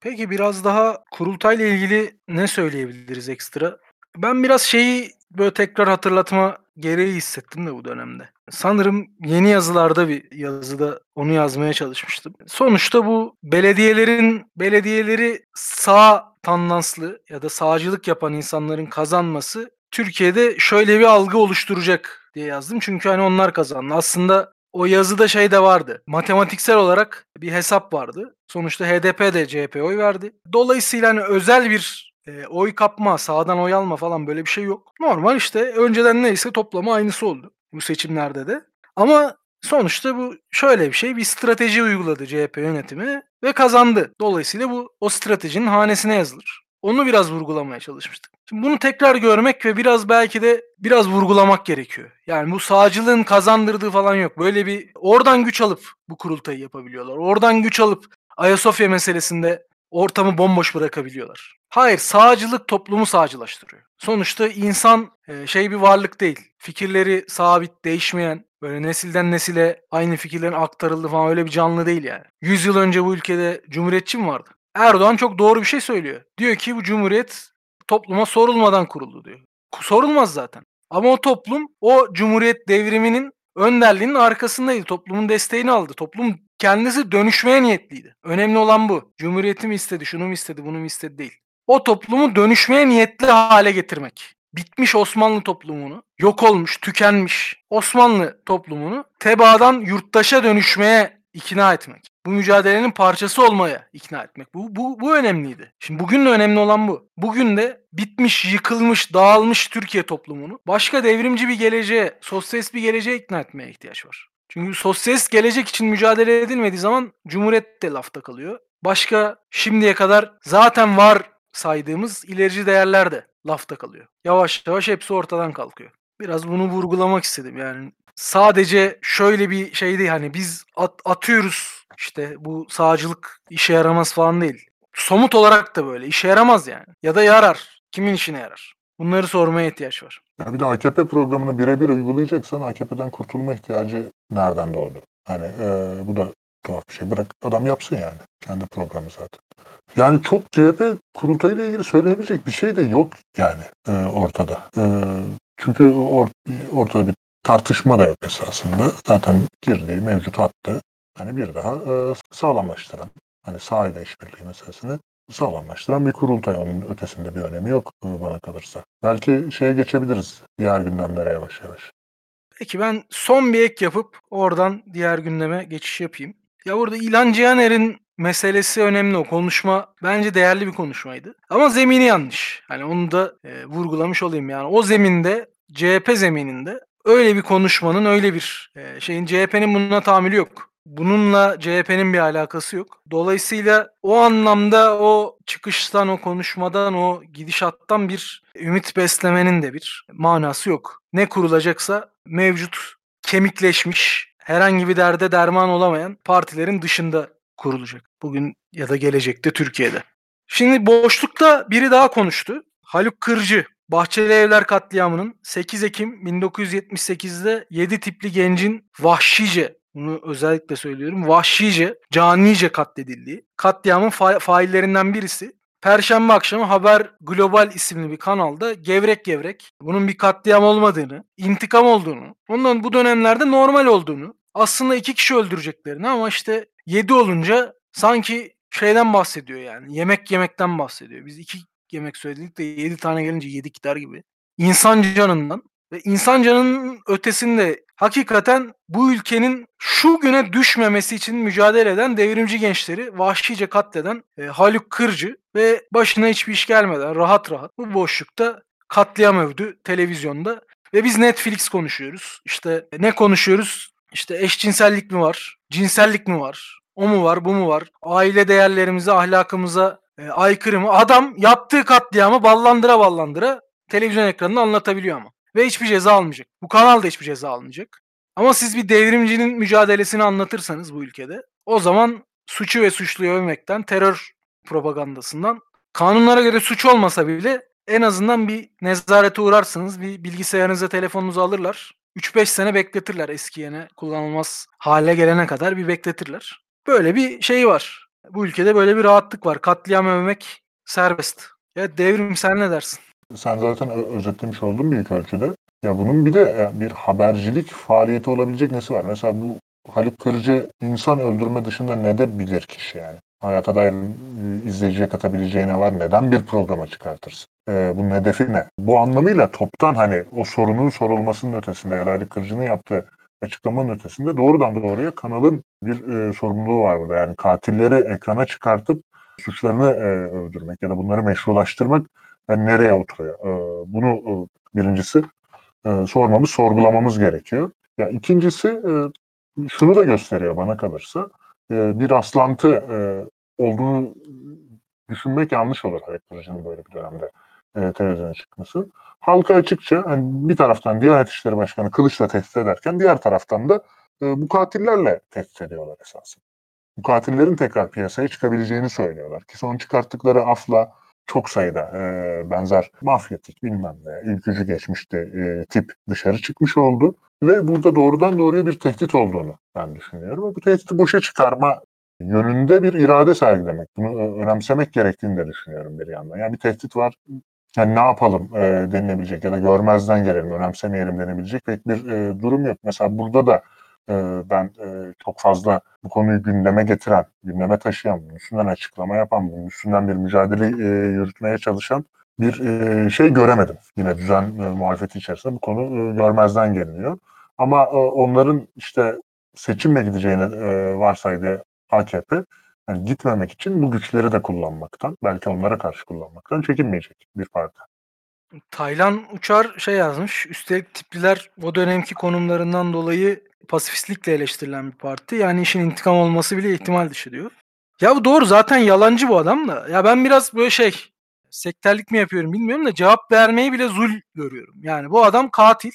Peki biraz daha kurultayla ilgili ne söyleyebiliriz ekstra? Ben biraz şeyi böyle tekrar hatırlatma gereği hissettim de bu dönemde. Sanırım yeni yazılarda bir yazıda onu yazmaya çalışmıştım. Sonuçta bu belediyelerin belediyeleri sağ tandanslı ya da sağcılık yapan insanların kazanması Türkiye'de şöyle bir algı oluşturacak diye yazdım. Çünkü hani onlar kazandı. Aslında o yazıda şey de vardı. Matematiksel olarak bir hesap vardı. Sonuçta HDP de CHP oy verdi. Dolayısıyla hani özel bir e, oy kapma, sağdan oy alma falan böyle bir şey yok. Normal işte önceden neyse toplamı aynısı oldu bu seçimlerde de. Ama sonuçta bu şöyle bir şey. Bir strateji uyguladı CHP yönetimi ve kazandı. Dolayısıyla bu o stratejinin hanesine yazılır. Onu biraz vurgulamaya çalışmıştık. Şimdi bunu tekrar görmek ve biraz belki de biraz vurgulamak gerekiyor. Yani bu sağcılığın kazandırdığı falan yok. Böyle bir oradan güç alıp bu kurultayı yapabiliyorlar. Oradan güç alıp Ayasofya meselesinde ortamı bomboş bırakabiliyorlar. Hayır, sağcılık toplumu sağcılaştırıyor. Sonuçta insan e, şey bir varlık değil. Fikirleri sabit, değişmeyen, böyle nesilden nesile aynı fikirlerin aktarıldığı falan öyle bir canlı değil yani. 100 yıl önce bu ülkede cumhuriyetçi mi vardı? Erdoğan çok doğru bir şey söylüyor. Diyor ki bu cumhuriyet topluma sorulmadan kuruldu diyor. Sorulmaz zaten. Ama o toplum o cumhuriyet devriminin önderliğinin arkasındaydı. Toplumun desteğini aldı. Toplum kendisi dönüşmeye niyetliydi. Önemli olan bu. Cumhuriyeti mi istedi, şunu mu istedi, bunu mu istedi değil. o toplumu dönüşmeye niyetli hale getirmek. Bitmiş Osmanlı toplumunu, yok olmuş, tükenmiş Osmanlı toplumunu tebaadan yurttaşa dönüşmeye ikna etmek. Bu mücadelenin parçası olmaya ikna etmek. Bu, bu, bu önemliydi. Şimdi bugün de önemli olan bu. Bugün de bitmiş, yıkılmış, dağılmış Türkiye toplumunu başka devrimci bir geleceğe, sosyalist bir geleceğe ikna etmeye ihtiyaç var. Çünkü sosyalist gelecek için mücadele edilmediği zaman Cumhuriyet de lafta kalıyor. Başka şimdiye kadar zaten var saydığımız ilerici değerler de lafta kalıyor. Yavaş yavaş hepsi ortadan kalkıyor. Biraz bunu vurgulamak istedim yani. Sadece şöyle bir şey değil hani biz at, atıyoruz işte bu sağcılık işe yaramaz falan değil. Somut olarak da böyle işe yaramaz yani. Ya da yarar. Kimin işine yarar? Bunları sormaya ihtiyaç var. Ya bir de AKP programını birebir uygulayacaksan AKP'den kurtulma ihtiyacı nereden doğdu? Hani e, bu da tuhaf bir şey. Bırak adam yapsın yani. Kendi programı zaten. Yani çok CHP kurultayıyla ilgili söylenebilecek bir şey de yok yani e, ortada. E, çünkü or, ortada bir tartışma da yok esasında. Zaten girdiği mevcut hattı hani bir daha e, sağlamlaştıran, hani sahada işbirliği meselesini sağlamlaştıran bir kurultay. Onun ötesinde bir önemi yok e, bana kalırsa. Belki şeye geçebiliriz diğer gündemlere yavaş yavaş. Peki ben son bir ek yapıp oradan diğer gündeme geçiş yapayım. Ya burada İlhan Cihaner'in meselesi önemli o konuşma bence değerli bir konuşmaydı. Ama zemini yanlış. Hani onu da e, vurgulamış olayım yani. O zeminde CHP zemininde öyle bir konuşmanın öyle bir e, şeyin CHP'nin buna tahammülü yok. Bununla CHP'nin bir alakası yok. Dolayısıyla o anlamda o çıkıştan, o konuşmadan, o gidişattan bir ümit beslemenin de bir manası yok. Ne kurulacaksa mevcut kemikleşmiş, herhangi bir derde derman olamayan partilerin dışında kurulacak. Bugün ya da gelecekte Türkiye'de. Şimdi boşlukta biri daha konuştu. Haluk Kırcı Bahçeli Evler katliamının 8 Ekim 1978'de 7 tipli gencin vahşice bunu özellikle söylüyorum. Vahşice, canice katledildiği. Katliamın fa- faillerinden birisi. Perşembe akşamı Haber Global isimli bir kanalda gevrek gevrek bunun bir katliam olmadığını, intikam olduğunu, ondan bu dönemlerde normal olduğunu, aslında iki kişi öldüreceklerini ama işte yedi olunca sanki şeyden bahsediyor yani. Yemek yemekten bahsediyor. Biz iki yemek söyledik de yedi tane gelince yedik der gibi. İnsan canından ve insan canının ötesinde hakikaten bu ülkenin şu güne düşmemesi için mücadele eden devrimci gençleri vahşice katleden e, Haluk Kırcı ve başına hiçbir iş gelmeden rahat rahat bu boşlukta katliam övdü televizyonda ve biz Netflix konuşuyoruz. İşte ne konuşuyoruz? İşte eşcinsellik mi var? Cinsellik mi var? O mu var, bu mu var? Aile değerlerimize, ahlakımıza e, aykırı mı? Adam yaptığı katliamı ballandıra ballandıra televizyon ekranında anlatabiliyor ama. Ve hiçbir ceza almayacak. Bu kanal da hiçbir ceza almayacak. Ama siz bir devrimcinin mücadelesini anlatırsanız bu ülkede o zaman suçu ve suçluyu övmekten, terör propagandasından kanunlara göre suç olmasa bile en azından bir nezarete uğrarsınız. Bir bilgisayarınıza telefonunuzu alırlar. 3-5 sene bekletirler eski yene kullanılmaz hale gelene kadar bir bekletirler. Böyle bir şey var. Bu ülkede böyle bir rahatlık var. Katliam övmek serbest. Ya devrim sen ne dersin? Sen zaten özetlemiş oldun büyük ölçüde. Ya bunun bir de e, bir habercilik faaliyeti olabilecek nesi var? Mesela bu Haluk Kırcı insan öldürme dışında ne de bilir kişi yani? Hayata dair e, izleyiciye katabileceği ne var? Neden bir programa çıkartırsın? E, bunun hedefi ne? Bu anlamıyla toptan hani o sorunun sorulmasının ötesinde ya da Haluk Kırcı'nın yaptığı açıklamanın ötesinde doğrudan doğruya kanalın bir e, sorumluluğu var burada. Yani katilleri ekrana çıkartıp suçlarını e, öldürmek ya da bunları meşrulaştırmak yani nereye oturuyor? E, bunu e, birincisi e, sormamız, sorgulamamız gerekiyor. Ya ikincisi e, şunu da gösteriyor bana kalırsa bir rastlantı e, olduğunu düşünmek yanlış olur Haluk Kılıç'ın böyle bir dönemde e, televizyona çıkması. Halka açıkça hani bir taraftan Diyanet İşleri Başkanı Kılıç'la tehdit ederken diğer taraftan da bu katillerle tehdit ediyorlar esasında. Bu katillerin tekrar piyasaya çıkabileceğini söylüyorlar. Ki son çıkarttıkları afla çok sayıda e, benzer mafyatik bilmem ne ülkücü geçmişti e, tip dışarı çıkmış oldu. Ve burada doğrudan doğruya bir tehdit olduğunu ben düşünüyorum. Bu tehdidi boşa çıkarma yönünde bir irade sergilemek. Bunu önemsemek gerektiğini de düşünüyorum bir yandan. Yani bir tehdit var. Yani ne yapalım e, denilebilecek ya da görmezden gelelim, önemsemeyelim denebilecek pek bir e, durum yok. Mesela burada da ben e, çok fazla bu konuyu gündeme getiren, gündeme taşıyan, bunun üstünden açıklama yapan, bunun üstünden bir mücadele e, yürütmeye çalışan bir e, şey göremedim. Yine düzen muhalefeti içerisinde bu konu görmezden geliniyor. Ama onların işte seçimle gideceğini varsaydığı AKP yani gitmemek için bu güçleri de kullanmaktan, belki onlara karşı kullanmaktan çekinmeyecek bir parti. Taylan Uçar şey yazmış. Üstelik tipliler o dönemki konumlarından dolayı pasifistlikle eleştirilen bir parti. Yani işin intikam olması bile ihtimal dışı diyor. Ya bu doğru zaten yalancı bu adam da. Ya ben biraz böyle şey sekterlik mi yapıyorum bilmiyorum da cevap vermeyi bile zul görüyorum. Yani bu adam katil.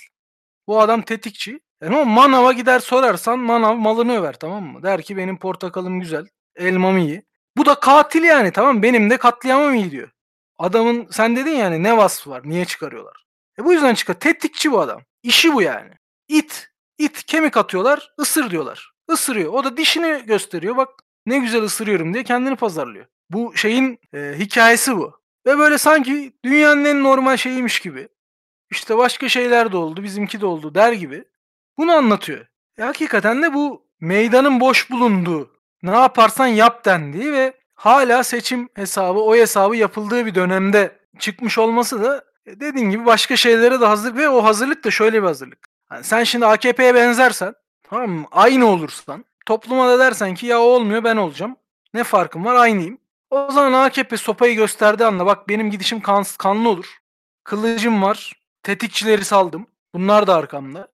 Bu adam tetikçi. Yani o manava gider sorarsan manav malını över tamam mı? Der ki benim portakalım güzel. Elmam iyi. Bu da katil yani tamam benim de katliamım iyi diyor. Adamın sen dedin yani ne vasfı var? Niye çıkarıyorlar? E bu yüzden çıkar. Tetikçi bu adam. İşi bu yani. İt. İt kemik atıyorlar. ısır diyorlar. Isırıyor. O da dişini gösteriyor. Bak ne güzel ısırıyorum diye kendini pazarlıyor. Bu şeyin e, hikayesi bu. Ve böyle sanki dünyanın en normal şeyiymiş gibi. İşte başka şeyler de oldu, bizimki de oldu der gibi. Bunu anlatıyor. E, hakikaten de bu meydanın boş bulunduğu, ne yaparsan yap dendiği ve hala seçim hesabı, o hesabı yapıldığı bir dönemde çıkmış olması da e, dediğin gibi başka şeylere de hazırlık ve o hazırlık da şöyle bir hazırlık. Yani sen şimdi AKP'ye benzersen, tamam mı? Aynı olursan, topluma da dersen ki ya olmuyor ben olacağım. Ne farkım var? Aynıyım. O zaman AKP sopayı gösterdiği anda bak benim gidişim kan, kanlı olur. Kılıcım var. Tetikçileri saldım. Bunlar da arkamda.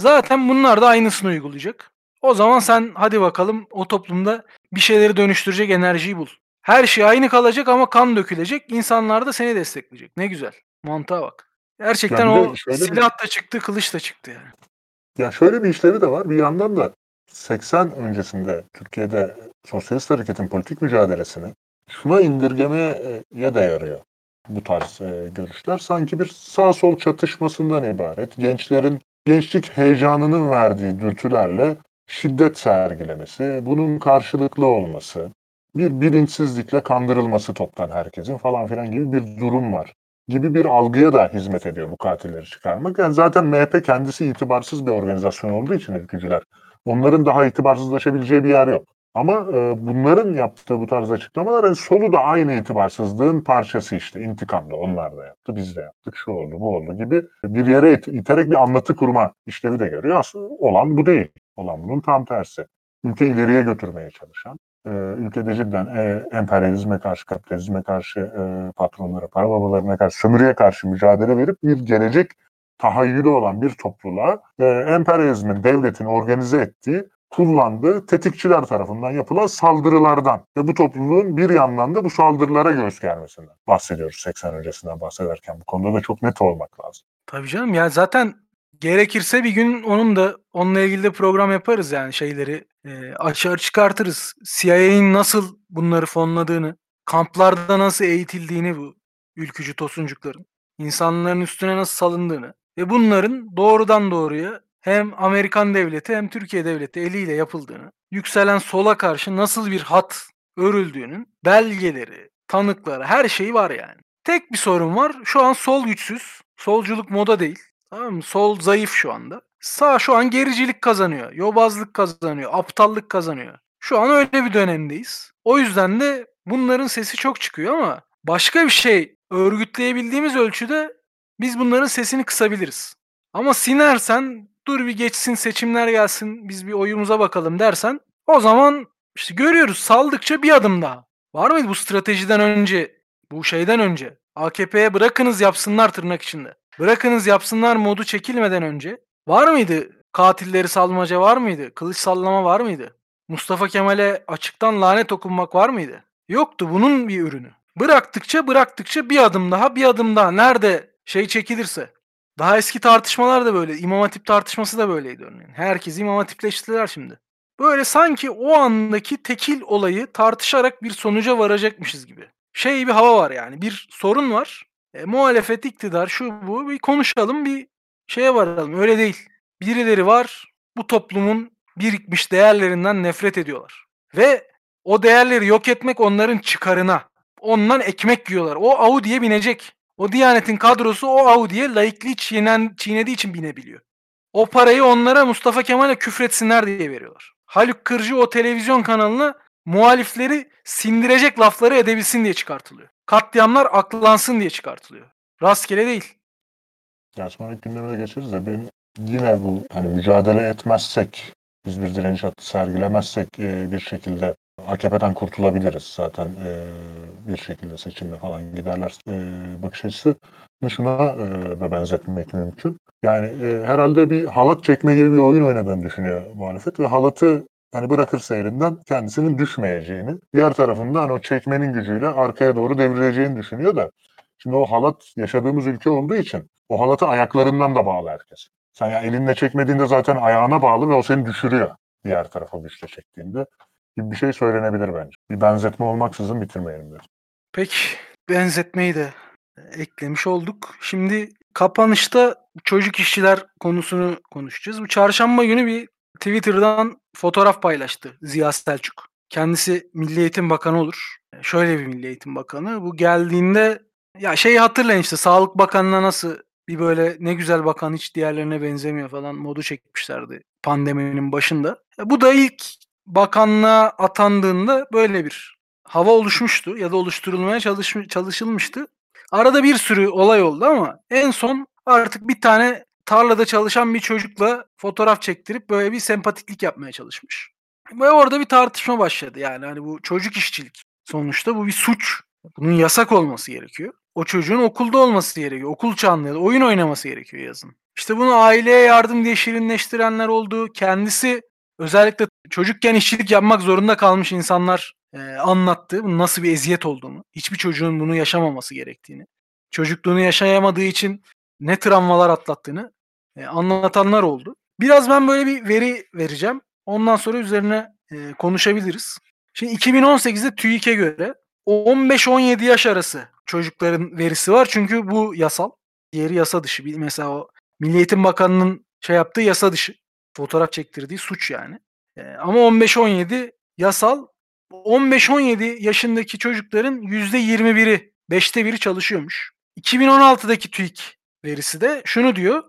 Zaten bunlar da aynısını uygulayacak. O zaman sen hadi bakalım o toplumda bir şeyleri dönüştürecek enerjiyi bul. Her şey aynı kalacak ama kan dökülecek. İnsanlar da seni destekleyecek. Ne güzel. Mantığa bak. Gerçekten o silah da çıktı, kılıç da çıktı yani. Ya şöyle bir işlevi de var. Bir yandan da 80 öncesinde Türkiye'de sosyalist hareketin politik mücadelesini şuna indirgemeye de yarıyor bu tarz e, görüşler. Sanki bir sağ sol çatışmasından ibaret. Gençlerin gençlik heyecanının verdiği dürtülerle şiddet sergilemesi, bunun karşılıklı olması, bir bilinçsizlikle kandırılması toptan herkesin falan filan gibi bir durum var gibi bir algıya da hizmet ediyor bu katilleri çıkarmak. Yani zaten MHP kendisi itibarsız bir organizasyon olduğu için ülkücüler. Onların daha itibarsızlaşabileceği bir yer yok. Ama e, bunların yaptığı bu tarz açıklamalar yani solu da aynı itibarsızlığın parçası işte. İntikam da onlar da yaptı, biz de yaptık, şu oldu, bu oldu gibi bir yere it- iterek bir anlatı kurma işlevi de görüyor. Aslında olan bu değil. Olan bunun tam tersi. Ülke ileriye götürmeye çalışan, e, ülkede cidden e, emperyalizme karşı, kapitalizme karşı, e, patronlara, para babalarına karşı, sömürüye karşı mücadele verip bir gelecek tahayyülü olan bir topluluğa e, emperyalizmin, devletin organize ettiği, kullandığı tetikçiler tarafından yapılan saldırılardan ve bu topluluğun bir yandan da bu saldırılara göğüs germesinden bahsediyoruz 80 öncesinden bahsederken. Bu konuda da çok net olmak lazım. Tabii canım ya zaten gerekirse bir gün onun da onunla ilgili de program yaparız yani şeyleri e, açığa çıkartırız. CIA'nin nasıl bunları fonladığını, kamplarda nasıl eğitildiğini bu ülkücü tosuncukların, insanların üstüne nasıl salındığını ve bunların doğrudan doğruya hem Amerikan devleti hem Türkiye devleti eliyle yapıldığını, yükselen sola karşı nasıl bir hat örüldüğünün belgeleri, tanıkları, her şeyi var yani. Tek bir sorun var. Şu an sol güçsüz. Solculuk moda değil. Tamam mı? Sol zayıf şu anda. Sağ şu an gericilik kazanıyor. Yobazlık kazanıyor. Aptallık kazanıyor. Şu an öyle bir dönemdeyiz. O yüzden de bunların sesi çok çıkıyor ama başka bir şey örgütleyebildiğimiz ölçüde biz bunların sesini kısabiliriz. Ama sinersen dur bir geçsin seçimler gelsin biz bir oyumuza bakalım dersen o zaman işte görüyoruz saldıkça bir adım daha. Var mıydı bu stratejiden önce bu şeyden önce AKP'ye bırakınız yapsınlar tırnak içinde. Bırakınız yapsınlar modu çekilmeden önce var mıydı katilleri salmaca var mıydı? Kılıç sallama var mıydı? Mustafa Kemal'e açıktan lanet okunmak var mıydı? Yoktu bunun bir ürünü. Bıraktıkça bıraktıkça bir adım daha bir adım daha nerede şey çekilirse. Daha eski tartışmalar da böyle. İmam Hatip tartışması da böyleydi örneğin. Herkes İmam Hatipleştiler şimdi. Böyle sanki o andaki tekil olayı tartışarak bir sonuca varacakmışız gibi. Şey bir hava var yani. Bir sorun var. E, muhalefet, iktidar, şu bu. Bir konuşalım, bir şeye varalım. Öyle değil. Birileri var. Bu toplumun birikmiş değerlerinden nefret ediyorlar. Ve o değerleri yok etmek onların çıkarına. Ondan ekmek yiyorlar. O Audi'ye binecek. O Diyanet'in kadrosu o Audi'ye laikliği çiğnen, çiğnediği için binebiliyor. O parayı onlara Mustafa Kemal'e küfretsinler diye veriyorlar. Haluk Kırcı o televizyon kanalına muhalifleri sindirecek lafları edebilsin diye çıkartılıyor. Katliamlar aklansın diye çıkartılıyor. Rastgele değil. Ya sonraki gündeme de geçeriz de benim yine bu hani mücadele etmezsek, biz bir direniş hattı sergilemezsek e, bir şekilde AKP'den kurtulabiliriz zaten e, bir şekilde seçimde falan giderler e, bakış açısı şuna e, da benzetmek mümkün. Yani e, herhalde bir halat çekme gibi bir oyun oynadığını düşünüyor muhalefet ve halatı hani bırakırsa elinden kendisinin düşmeyeceğini, diğer tarafından hani o çekmenin gücüyle arkaya doğru devireceğini düşünüyor da şimdi o halat yaşadığımız ülke olduğu için o halatı ayaklarından da bağlı herkes. Sen ya elinle çekmediğinde zaten ayağına bağlı ve o seni düşürüyor diğer tarafa güçle çektiğinde gibi bir şey söylenebilir bence. Bir benzetme olmaksızın bitirmeyelim derim. Peki benzetmeyi de eklemiş olduk. Şimdi kapanışta çocuk işçiler konusunu konuşacağız. Bu çarşamba günü bir Twitter'dan fotoğraf paylaştı Ziya Selçuk. Kendisi Milli Eğitim Bakanı olur. Şöyle bir Milli Eğitim Bakanı. Bu geldiğinde ya şeyi hatırlayın işte Sağlık Bakanı'na nasıl bir böyle ne güzel bakan hiç diğerlerine benzemiyor falan modu çekmişlerdi pandeminin başında. Bu da ilk bakanlığa atandığında böyle bir hava oluşmuştu ya da oluşturulmaya çalış, çalışılmıştı. Arada bir sürü olay oldu ama en son artık bir tane tarlada çalışan bir çocukla fotoğraf çektirip böyle bir sempatiklik yapmaya çalışmış. Ve orada bir tartışma başladı yani hani bu çocuk işçilik. Sonuçta bu bir suç. Bunun yasak olması gerekiyor. O çocuğun okulda olması gerekiyor. Okul çağında oyun oynaması gerekiyor yazın. İşte bunu aileye yardım diye şirinleştirenler oldu. Kendisi özellikle çocukken işçilik yapmak zorunda kalmış insanlar e, anlattı. Bunun nasıl bir eziyet olduğunu. Hiçbir çocuğun bunu yaşamaması gerektiğini. Çocukluğunu yaşayamadığı için ne travmalar atlattığını e, anlatanlar oldu. Biraz ben böyle bir veri vereceğim. Ondan sonra üzerine e, konuşabiliriz. Şimdi 2018'de TÜİK'e göre 15-17 yaş arası çocukların verisi var. Çünkü bu yasal. Diğeri yasa dışı. Mesela o Milli Eğitim Bakanı'nın şey yaptığı yasa dışı. Fotoğraf çektirdiği suç yani. Ee, ama 15-17 yasal. 15-17 yaşındaki çocukların %21'i, 5'te biri çalışıyormuş. 2016'daki TÜİK verisi de şunu diyor.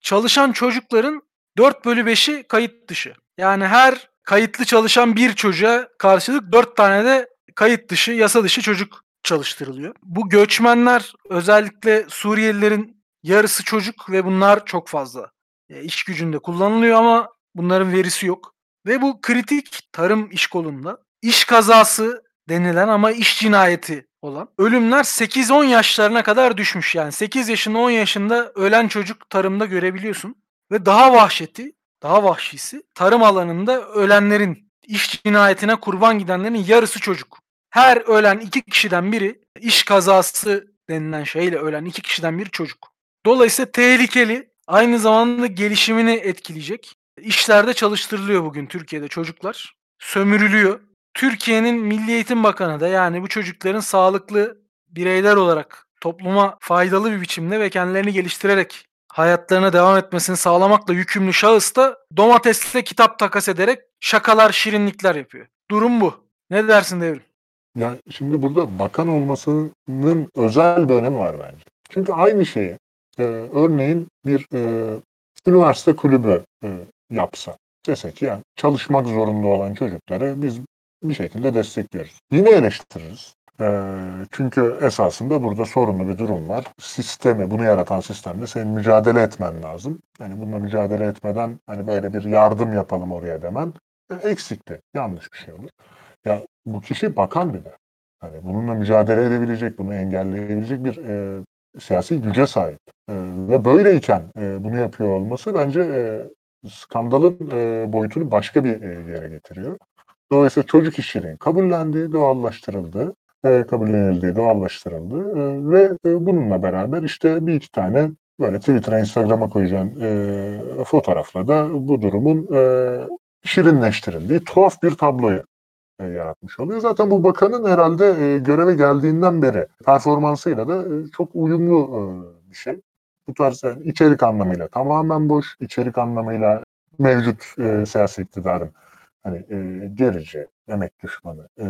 Çalışan çocukların 4 bölü 5'i kayıt dışı. Yani her kayıtlı çalışan bir çocuğa karşılık 4 tane de kayıt dışı, yasa dışı çocuk çalıştırılıyor. Bu göçmenler özellikle Suriyelilerin yarısı çocuk ve bunlar çok fazla e, iş gücünde kullanılıyor ama bunların verisi yok. Ve bu kritik tarım iş kolunda iş kazası denilen ama iş cinayeti olan ölümler 8-10 yaşlarına kadar düşmüş. Yani 8 yaşında 10 yaşında ölen çocuk tarımda görebiliyorsun. Ve daha vahşeti, daha vahşisi tarım alanında ölenlerin iş cinayetine kurban gidenlerin yarısı çocuk. Her ölen iki kişiden biri iş kazası denilen şeyle ölen iki kişiden biri çocuk. Dolayısıyla tehlikeli, aynı zamanda gelişimini etkileyecek işlerde çalıştırılıyor bugün Türkiye'de çocuklar. Sömürülüyor. Türkiye'nin Milli Eğitim Bakanı da yani bu çocukların sağlıklı bireyler olarak topluma faydalı bir biçimde ve kendilerini geliştirerek hayatlarına devam etmesini sağlamakla yükümlü şahıs da domatesle kitap takas ederek şakalar, şirinlikler yapıyor. Durum bu. Ne dersin Devrim? Ya şimdi burada bakan olmasının özel bir önemi var bence. Çünkü aynı şeyi e, örneğin bir e, üniversite kulübü e, yapsa. Dese ki yani çalışmak zorunda olan çocukları biz bir şekilde destekliyoruz. Yine eleştiririz. E, çünkü esasında burada sorunlu bir durum var. Sistemi, bunu yaratan sistemde senin mücadele etmen lazım. Yani bununla mücadele etmeden hani böyle bir yardım yapalım oraya demen e, eksikti. Yanlış bir şey olur. Ya bu kişi bakan bir de. Hani bununla mücadele edebilecek, bunu engelleyebilecek bir e, siyasi güce sahip. E, ve böyleyken e, bunu yapıyor olması bence e, skandalın e, boyutunu başka bir e, yere getiriyor. Dolayısıyla çocuk işçiliğin kabullendiği, doğallaştırıldı, e, kabullenildiği, doğallaştırıldı e, ve e, bununla beraber işte bir iki tane böyle Twitter'a, Instagram'a koyacağın e, fotoğrafla da bu durumun e, şirinleştirildiği tuhaf bir tabloyu yaratmış oluyor. Zaten bu bakanın herhalde e, göreve geldiğinden beri performansıyla da e, çok uyumlu e, bir şey. Bu tarz içerik anlamıyla tamamen boş, içerik anlamıyla mevcut e, siyasi iktidarın hani e, gerici, emek düşmanı e,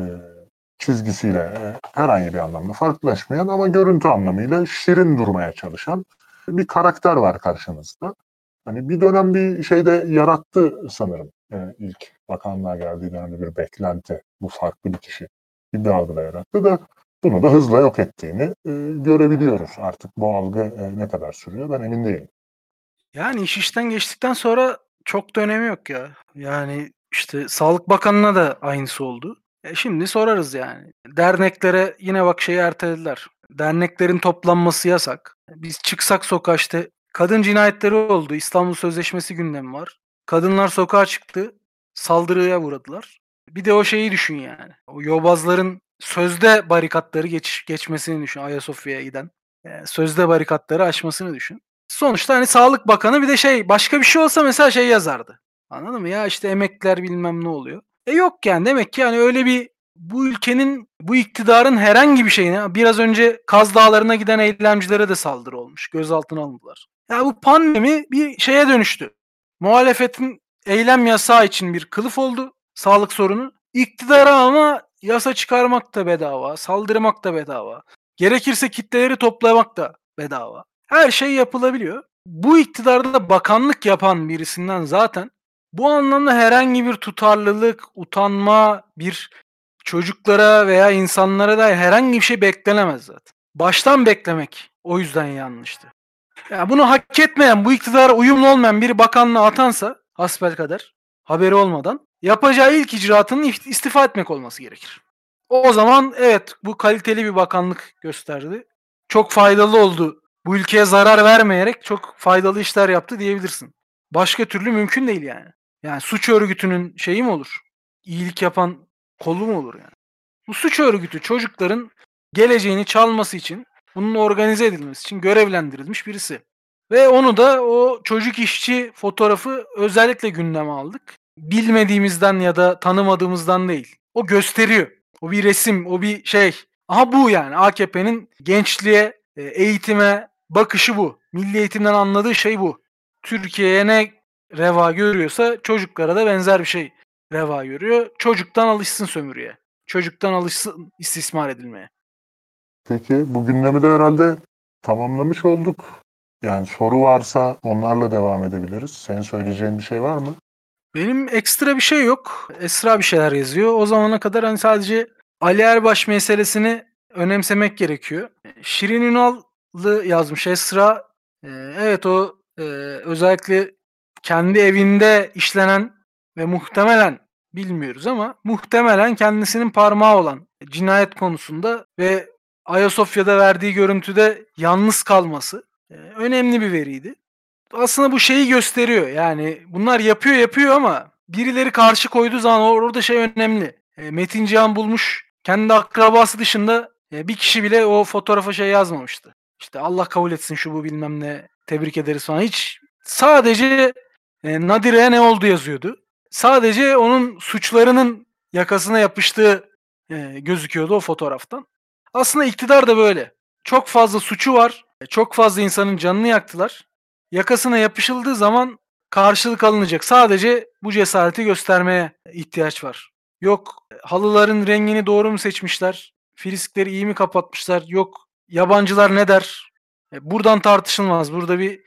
çizgisiyle e, herhangi bir anlamda farklılaşmayan ama görüntü anlamıyla şirin durmaya çalışan bir karakter var karşınızda. Hani bir dönem bir şeyde yarattı sanırım. Yani ilk bakanlığa geldiği dönemde bir beklenti. Bu farklı bir kişi bir algıda yarattı da bunu da hızla yok ettiğini e, görebiliyoruz. Artık bu algı e, ne kadar sürüyor ben emin değilim. Yani iş işten geçtikten sonra çok da önemi yok ya. Yani işte Sağlık Bakanı'na da aynısı oldu. E şimdi sorarız yani. Derneklere yine bak şeyi ertelediler. Derneklerin toplanması yasak. Biz çıksak sokağa kadın cinayetleri oldu. İstanbul Sözleşmesi gündemi var. Kadınlar sokağa çıktı. Saldırıya uğradılar. Bir de o şeyi düşün yani. O yobazların sözde barikatları geç, geçmesini düşün. Ayasofya'ya giden. Yani sözde barikatları aşmasını düşün. Sonuçta hani Sağlık Bakanı bir de şey başka bir şey olsa mesela şey yazardı. Anladın mı? Ya işte emekliler bilmem ne oluyor. E yok yani demek ki yani öyle bir bu ülkenin bu iktidarın herhangi bir şeyine biraz önce Kaz Dağları'na giden eylemcilere de saldırı olmuş. Gözaltına alındılar. Ya bu pandemi bir şeye dönüştü. Muhalefetin eylem yasağı için bir kılıf oldu. Sağlık sorunu. İktidara ama yasa çıkarmak da bedava. Saldırmak da bedava. Gerekirse kitleleri toplamak da bedava. Her şey yapılabiliyor. Bu iktidarda bakanlık yapan birisinden zaten bu anlamda herhangi bir tutarlılık, utanma, bir çocuklara veya insanlara da herhangi bir şey beklenemez zaten. Baştan beklemek o yüzden yanlıştı. Ya bunu hak etmeyen, bu iktidara uyumlu olmayan bir bakanlığa atansa hasbelkader haberi olmadan yapacağı ilk icraatının istifa etmek olması gerekir. O zaman evet bu kaliteli bir bakanlık gösterdi. Çok faydalı oldu. Bu ülkeye zarar vermeyerek çok faydalı işler yaptı diyebilirsin. Başka türlü mümkün değil yani. Yani suç örgütünün şeyi mi olur? İyilik yapan kolu mu olur yani? Bu suç örgütü çocukların geleceğini çalması için, bunun organize edilmesi için görevlendirilmiş birisi. Ve onu da o çocuk işçi fotoğrafı özellikle gündeme aldık. Bilmediğimizden ya da tanımadığımızdan değil. O gösteriyor. O bir resim, o bir şey. Aha bu yani AKP'nin gençliğe, e, eğitime bakışı bu. Milli eğitimden anladığı şey bu. Türkiye'ye ne reva görüyorsa çocuklara da benzer bir şey reva görüyor. Çocuktan alışsın sömürüye. Çocuktan alışsın istismar edilmeye. Peki bu gündemi de herhalde tamamlamış olduk. Yani soru varsa onlarla devam edebiliriz. Senin söyleyeceğin bir şey var mı? Benim ekstra bir şey yok. Esra bir şeyler yazıyor. O zamana kadar hani sadece Ali Erbaş meselesini önemsemek gerekiyor. Şirin Ünal'lı yazmış Esra. Ee, evet o e, özellikle kendi evinde işlenen ve muhtemelen bilmiyoruz ama muhtemelen kendisinin parmağı olan cinayet konusunda ve Ayasofya'da verdiği görüntüde yalnız kalması e, önemli bir veriydi. Aslında bu şeyi gösteriyor. Yani bunlar yapıyor yapıyor ama birileri karşı koyduğu zaman orada şey önemli. E, Metin Cihan bulmuş kendi akrabası dışında e, bir kişi bile o fotoğrafa şey yazmamıştı. İşte Allah kabul etsin şu bu bilmem ne tebrik ederiz falan. Hiç sadece e, Nadire'ye ne oldu yazıyordu. Sadece onun suçlarının yakasına yapıştığı gözüküyordu o fotoğraftan. Aslında iktidar da böyle. Çok fazla suçu var. Çok fazla insanın canını yaktılar. Yakasına yapışıldığı zaman karşılık alınacak. Sadece bu cesareti göstermeye ihtiyaç var. Yok halıların rengini doğru mu seçmişler? Friskleri iyi mi kapatmışlar? Yok yabancılar ne der? E, buradan tartışılmaz. Burada bir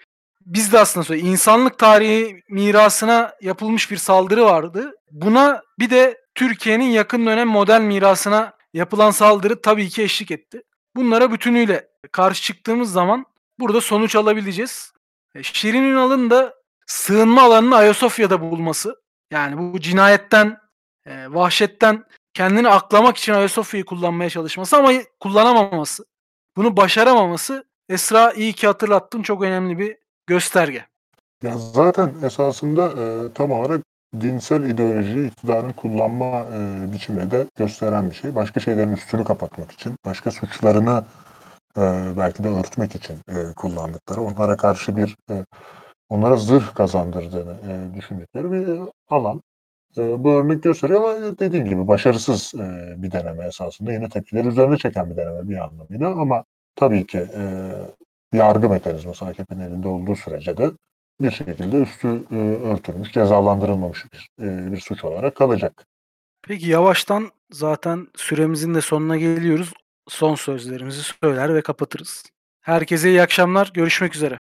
biz de aslında söyle insanlık tarihi mirasına yapılmış bir saldırı vardı. Buna bir de Türkiye'nin yakın dönem modern mirasına yapılan saldırı tabii ki eşlik etti. Bunlara bütünüyle karşı çıktığımız zaman burada sonuç alabileceğiz. E, Şirin Ünal'ın da sığınma alanını Ayasofya'da bulması. Yani bu cinayetten, e, vahşetten kendini aklamak için Ayasofya'yı kullanmaya çalışması ama kullanamaması. Bunu başaramaması Esra iyi ki hatırlattın çok önemli bir gösterge. Ya zaten esasında e, tam olarak dinsel ideolojiyi iktidarın kullanma e, biçimini de gösteren bir şey. Başka şeylerin üstünü kapatmak için, başka suçlarını e, belki de örtmek için e, kullandıkları, onlara karşı bir e, onlara zırh kazandırdığını e, düşündükleri bir alan. E, bu örnek gösteriyor ama dediğim gibi başarısız e, bir deneme esasında. Yine tepkileri üzerine çeken bir deneme bir anlamıyla ama tabii ki e, yargı mekanizması AKP'nin elinde olduğu sürece de bir şekilde üstü e, örtülmüş, cezalandırılmamış bir, e, bir suç olarak kalacak. Peki yavaştan zaten süremizin de sonuna geliyoruz. Son sözlerimizi söyler ve kapatırız. Herkese iyi akşamlar. Görüşmek üzere.